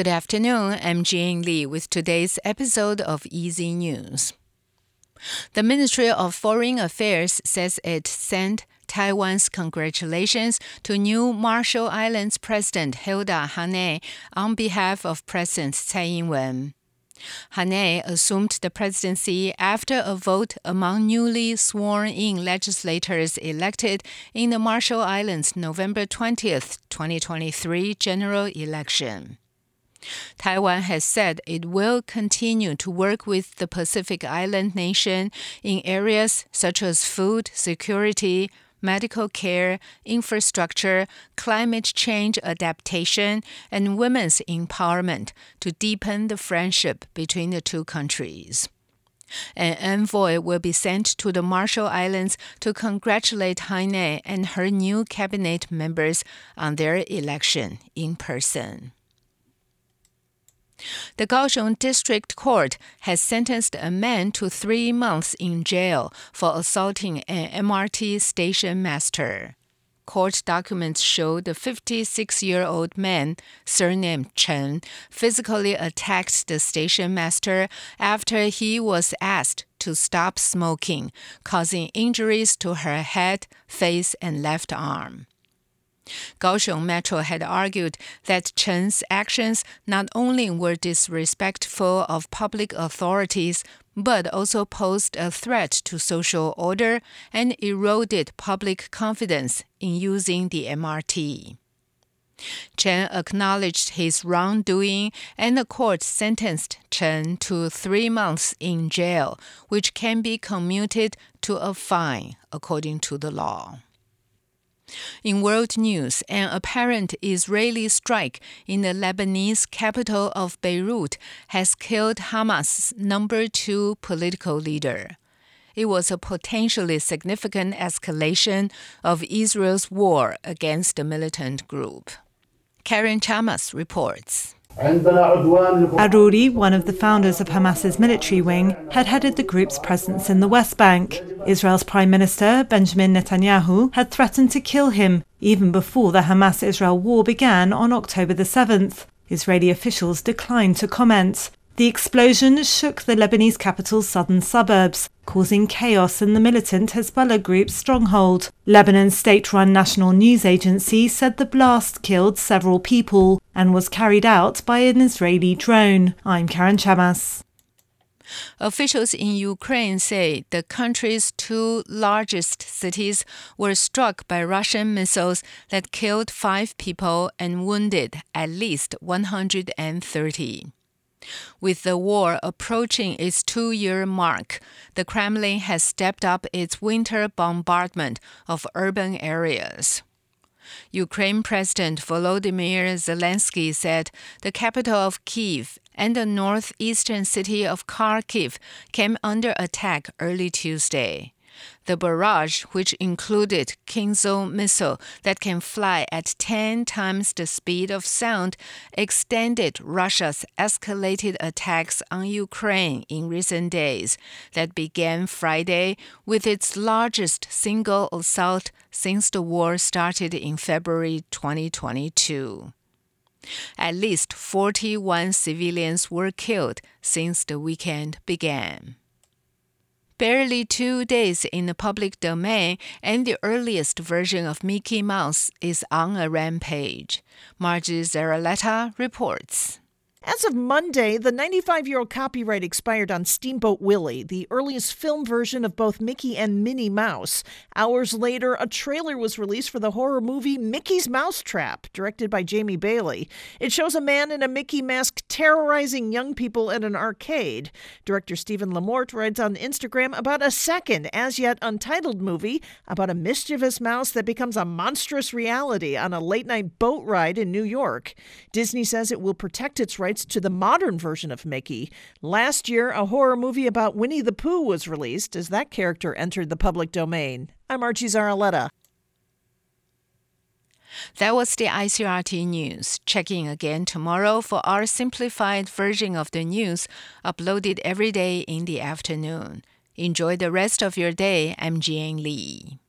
Good afternoon. I'm Jane Lee with today's episode of EZ News. The Ministry of Foreign Affairs says it sent Taiwan's congratulations to new Marshall Islands President Hilda Heine on behalf of President Tsai Ing-wen. Heine assumed the presidency after a vote among newly sworn-in legislators elected in the Marshall Islands November 20, 2023 general election. Taiwan has said it will continue to work with the Pacific Island nation in areas such as food security, medical care, infrastructure, climate change adaptation, and women's empowerment to deepen the friendship between the two countries. An envoy will be sent to the Marshall Islands to congratulate Heine and her new cabinet members on their election in person. The Kaohsiung District Court has sentenced a man to three months in jail for assaulting an MRT station master. Court documents show the 56 year old man, surnamed Chen, physically attacked the station master after he was asked to stop smoking, causing injuries to her head, face, and left arm. Kaohsiung Metro had argued that Chen's actions not only were disrespectful of public authorities, but also posed a threat to social order and eroded public confidence in using the MRT. Chen acknowledged his wrongdoing, and the court sentenced Chen to three months in jail, which can be commuted to a fine according to the law. In world news, an apparent Israeli strike in the Lebanese capital of Beirut has killed Hamas' number two political leader. It was a potentially significant escalation of Israel's war against the militant group. Karen Chammas reports. Aruri, one of the founders of Hamas's military wing, had headed the group's presence in the West Bank. Israel's Prime Minister, Benjamin Netanyahu, had threatened to kill him even before the Hamas Israel war began on October the 7th. Israeli officials declined to comment. The explosion shook the Lebanese capital's southern suburbs, causing chaos in the militant Hezbollah group's stronghold. Lebanon's state run national news agency said the blast killed several people and was carried out by an Israeli drone. I'm Karen Chammas. Officials in Ukraine say the country's two largest cities were struck by Russian missiles that killed five people and wounded at least 130. With the war approaching its two year mark, the Kremlin has stepped up its winter bombardment of urban areas. Ukraine President Volodymyr Zelensky said the capital of Kiev and the northeastern city of Kharkiv came under attack early Tuesday. The barrage, which included Kinzhal missile that can fly at 10 times the speed of sound, extended Russia's escalated attacks on Ukraine in recent days that began Friday with its largest single assault since the war started in February 2022. At least 41 civilians were killed since the weekend began barely two days in the public domain, and the earliest version of Mickey Mouse is on a rampage. Margie Szaroleta reports. As of Monday, the 95 year old copyright expired on Steamboat Willie, the earliest film version of both Mickey and Minnie Mouse. Hours later, a trailer was released for the horror movie Mickey's Mousetrap, directed by Jamie Bailey. It shows a man in a Mickey mask terrorizing young people at an arcade. Director Steven LaMorte writes on Instagram about a second, as yet untitled movie about a mischievous mouse that becomes a monstrous reality on a late night boat ride in New York. Disney says it will protect its rights rights to the modern version of Mickey. Last year, a horror movie about Winnie the Pooh was released as that character entered the public domain. I'm Archie Szaroleta. That was the ICRT news. Check in again tomorrow for our simplified version of the news uploaded every day in the afternoon. Enjoy the rest of your day. I'm Jian Lee.